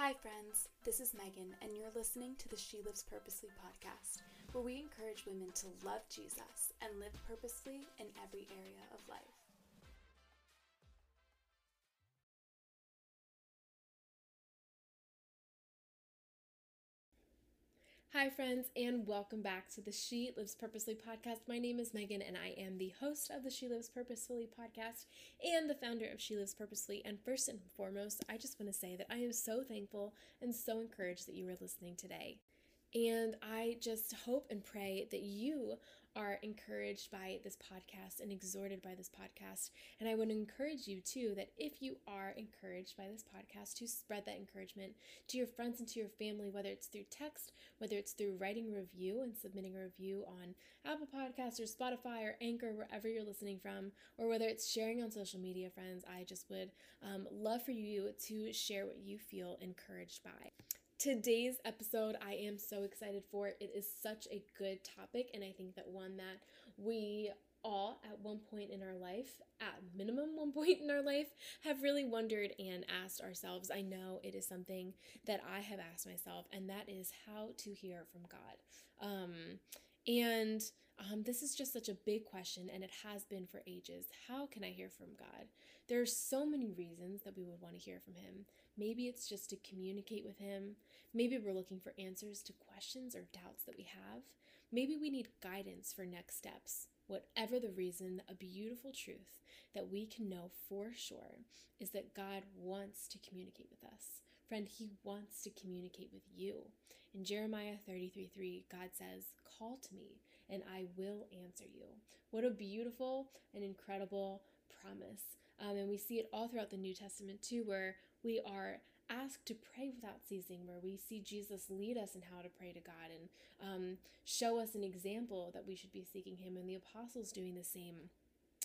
Hi, friends. This is Megan, and you're listening to the She Lives Purposely podcast, where we encourage women to love Jesus and live purposefully in every area of life. Hi, friends, and welcome back to the She Lives Purposely podcast. My name is Megan, and I am the host of the She Lives Purposefully podcast and the founder of She Lives Purposely. And first and foremost, I just want to say that I am so thankful and so encouraged that you are listening today. And I just hope and pray that you are encouraged by this podcast and exhorted by this podcast. And I would encourage you too that if you are encouraged by this podcast, to spread that encouragement to your friends and to your family, whether it's through text, whether it's through writing review and submitting a review on Apple Podcasts or Spotify or Anchor, wherever you're listening from, or whether it's sharing on social media, friends. I just would um, love for you to share what you feel encouraged by. Today's episode, I am so excited for. It is such a good topic, and I think that one that we all at one point in our life, at minimum one point in our life, have really wondered and asked ourselves. I know it is something that I have asked myself, and that is how to hear from God. Um, and um, this is just such a big question, and it has been for ages. How can I hear from God? There are so many reasons that we would want to hear from Him. Maybe it's just to communicate with Him. Maybe we're looking for answers to questions or doubts that we have. Maybe we need guidance for next steps. Whatever the reason, a beautiful truth that we can know for sure is that God wants to communicate with us. Friend, He wants to communicate with you. In Jeremiah 33 3, God says, Call to me, and I will answer you. What a beautiful and incredible promise. Um, and we see it all throughout the New Testament too, where we are asked to pray without ceasing, where we see Jesus lead us in how to pray to God and um, show us an example that we should be seeking Him, and the apostles doing the same.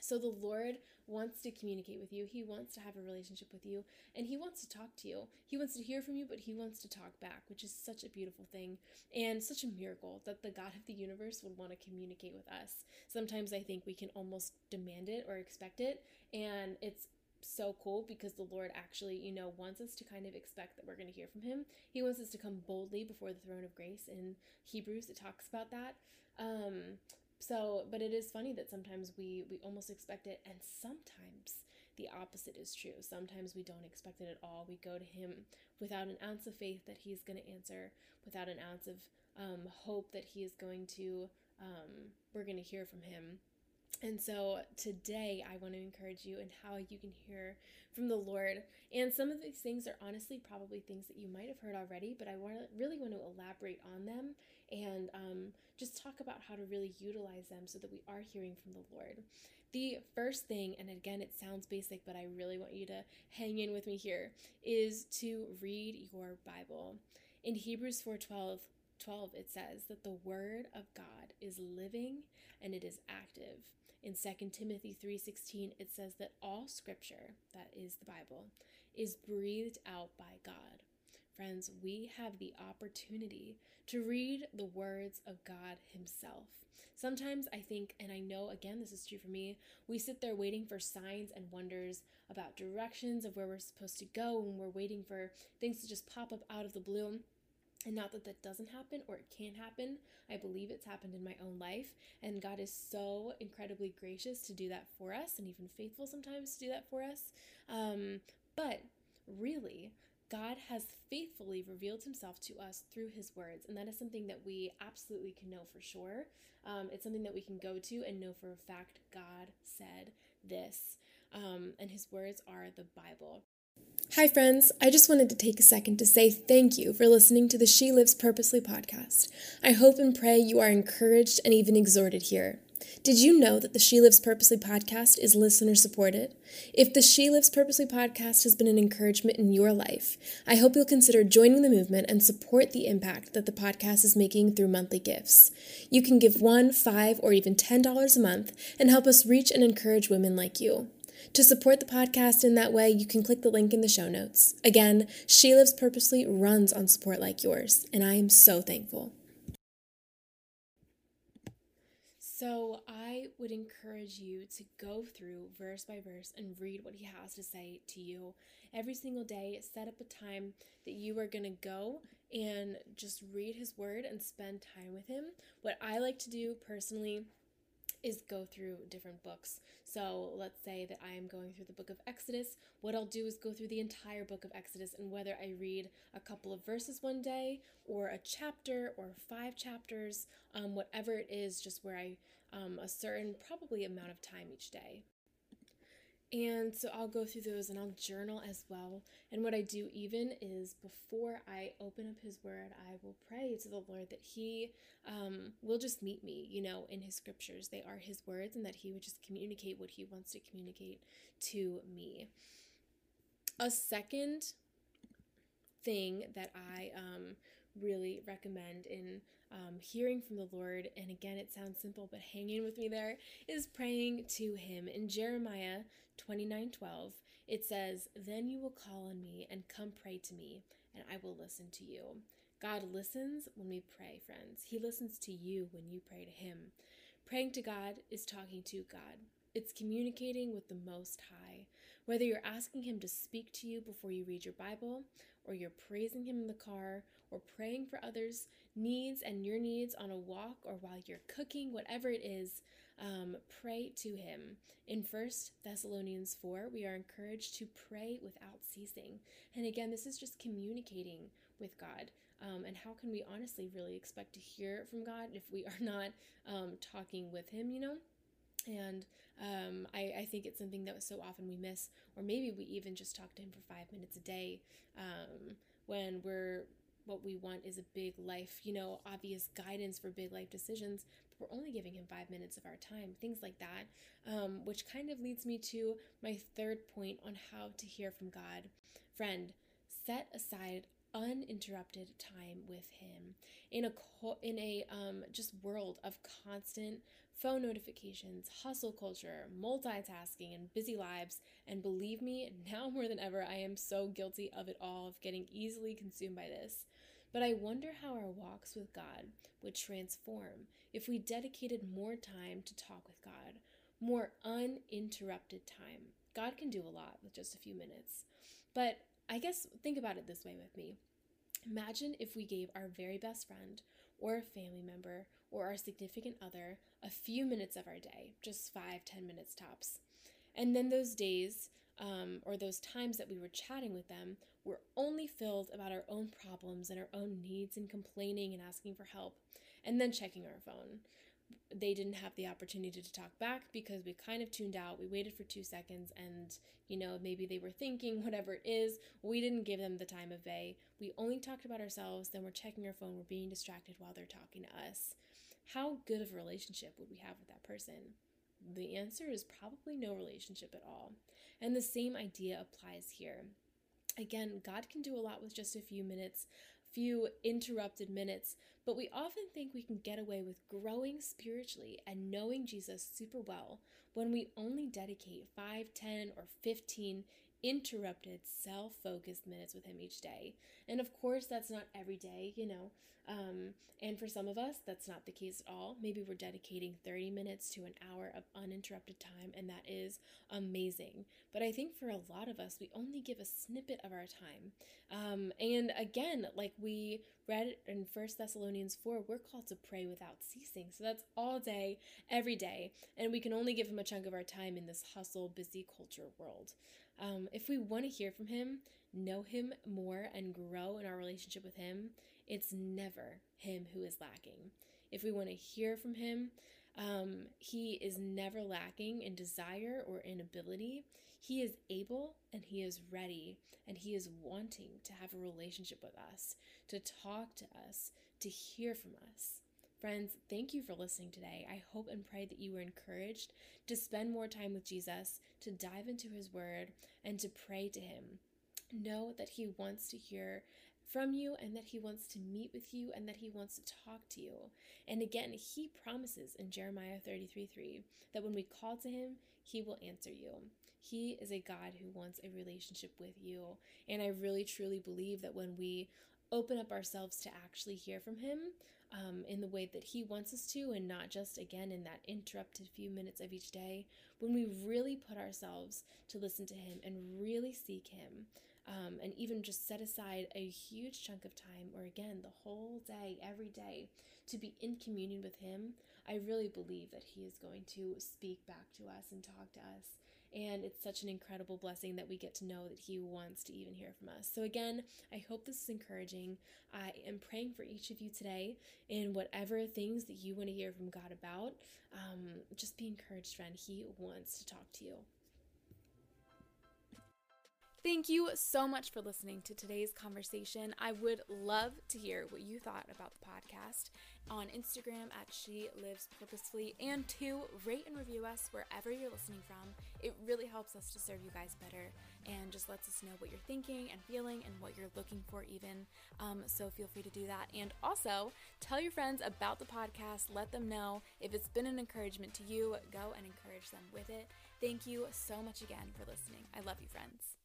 So the Lord wants to communicate with you. He wants to have a relationship with you and he wants to talk to you. He wants to hear from you, but he wants to talk back, which is such a beautiful thing and such a miracle that the God of the universe would want to communicate with us. Sometimes I think we can almost demand it or expect it, and it's so cool because the Lord actually, you know, wants us to kind of expect that we're going to hear from Him. He wants us to come boldly before the throne of grace. In Hebrews, it talks about that. Um, so, but it is funny that sometimes we we almost expect it, and sometimes the opposite is true. Sometimes we don't expect it at all. We go to Him without an ounce of faith that He's going to answer, without an ounce of um, hope that He is going to. Um, we're going to hear from Him and so today I want to encourage you in how you can hear from the Lord. And some of these things are honestly probably things that you might have heard already, but I want to really want to elaborate on them and um, just talk about how to really utilize them so that we are hearing from the Lord. The first thing, and again, it sounds basic, but I really want you to hang in with me here, is to read your Bible. In Hebrews 4:12, 12 it says that the word of God is living and it is active in 2 Timothy 3:16 it says that all scripture, that is the Bible, is breathed out by God. Friends, we have the opportunity to read the words of God himself. Sometimes I think, and I know again this is true for me, we sit there waiting for signs and wonders about directions of where we're supposed to go, and we're waiting for things to just pop up out of the blue. And not that that doesn't happen or it can't happen. I believe it's happened in my own life. And God is so incredibly gracious to do that for us and even faithful sometimes to do that for us. Um, but really, God has faithfully revealed himself to us through his words. And that is something that we absolutely can know for sure. Um, it's something that we can go to and know for a fact God said this. Um, and his words are the Bible. Hi, friends. I just wanted to take a second to say thank you for listening to the She Lives Purposely podcast. I hope and pray you are encouraged and even exhorted here. Did you know that the She Lives Purposely podcast is listener supported? If the She Lives Purposely podcast has been an encouragement in your life, I hope you'll consider joining the movement and support the impact that the podcast is making through monthly gifts. You can give one, five, or even $10 a month and help us reach and encourage women like you. To support the podcast in that way, you can click the link in the show notes. Again, She Lives Purposely runs on support like yours, and I am so thankful. So I would encourage you to go through verse by verse and read what he has to say to you every single day. Set up a time that you are going to go and just read his word and spend time with him. What I like to do personally is go through different books. So let's say that I am going through the book of Exodus. What I'll do is go through the entire book of Exodus, and whether I read a couple of verses one day, or a chapter, or five chapters, um, whatever it is, just where I um, a certain probably amount of time each day. And so I'll go through those and I'll journal as well. And what I do even is before I open up His Word, I will pray to the Lord that He um, will just meet me, you know, in His scriptures. They are His words and that He would just communicate what He wants to communicate to me. A second thing that I um, really recommend in um, hearing from the Lord, and again, it sounds simple, but hanging with me there, is praying to Him. In Jeremiah 29 12, it says, Then you will call on me and come pray to me, and I will listen to you. God listens when we pray, friends. He listens to you when you pray to Him. Praying to God is talking to God, it's communicating with the Most High. Whether you're asking Him to speak to you before you read your Bible, or you're praising Him in the car, or praying for others' needs and your needs on a walk, or while you're cooking, whatever it is, um, pray to Him. In 1 Thessalonians 4, we are encouraged to pray without ceasing. And again, this is just communicating with God. Um, and how can we honestly really expect to hear from God if we are not um, talking with Him, you know? And um, I, I, think it's something that so often we miss, or maybe we even just talk to Him for five minutes a day um, when we're what we want is a big life, you know, obvious guidance for big life decisions, but we're only giving him five minutes of our time, things like that. Um, which kind of leads me to my third point on how to hear from God. Friend, set aside uninterrupted time with him in a in a um, just world of constant phone notifications, hustle culture, multitasking, and busy lives. And believe me, now more than ever, I am so guilty of it all, of getting easily consumed by this. But I wonder how our walks with God would transform if we dedicated more time to talk with God, more uninterrupted time. God can do a lot with just a few minutes. But I guess think about it this way with me. Imagine if we gave our very best friend or a family member or our significant other a few minutes of our day, just five, ten minutes tops. And then those days um, or those times that we were chatting with them were only filled about our own problems and our own needs and complaining and asking for help and then checking our phone. They didn't have the opportunity to talk back because we kind of tuned out. We waited for two seconds and, you know, maybe they were thinking, whatever it is. We didn't give them the time of day. We only talked about ourselves, then we're checking our phone, we're being distracted while they're talking to us. How good of a relationship would we have with that person? The answer is probably no relationship at all. And the same idea applies here. Again, God can do a lot with just a few minutes, few interrupted minutes, but we often think we can get away with growing spiritually and knowing Jesus super well when we only dedicate 5, 10, or 15 interrupted, self focused minutes with Him each day. And of course, that's not every day, you know. Um, and for some of us, that's not the case at all. Maybe we're dedicating 30 minutes to an hour of uninterrupted time, and that is amazing. But I think for a lot of us, we only give a snippet of our time. Um, and again, like we read in First Thessalonians 4, we're called to pray without ceasing. So that's all day, every day. And we can only give Him a chunk of our time in this hustle, busy culture world. Um, if we want to hear from Him, know Him more, and grow in our relationship with Him, it's never Him who is lacking. If we want to hear from Him, um, He is never lacking in desire or in ability. He is able and He is ready and He is wanting to have a relationship with us, to talk to us, to hear from us. Friends, thank you for listening today. I hope and pray that you were encouraged to spend more time with Jesus, to dive into his word, and to pray to him. Know that he wants to hear from you and that he wants to meet with you and that he wants to talk to you. And again, he promises in Jeremiah 33 3 that when we call to him, he will answer you. He is a God who wants a relationship with you. And I really truly believe that when we open up ourselves to actually hear from Him um, in the way that He wants us to, and not just again in that interrupted few minutes of each day, when we really put ourselves to listen to Him and really seek Him. Um, and even just set aside a huge chunk of time, or again, the whole day, every day, to be in communion with Him, I really believe that He is going to speak back to us and talk to us and it's such an incredible blessing that we get to know that He wants to even hear from us. So, again, I hope this is encouraging. I am praying for each of you today in whatever things that you want to hear from God about. Um, just be encouraged, friend. He wants to talk to you. Thank you so much for listening to today's conversation. I would love to hear what you thought about the podcast on Instagram at She Lives Purposefully, and to rate and review us wherever you're listening from. It really helps us to serve you guys better and just lets us know what you're thinking and feeling and what you're looking for, even. Um, so feel free to do that. And also tell your friends about the podcast. Let them know if it's been an encouragement to you. Go and encourage them with it. Thank you so much again for listening. I love you, friends.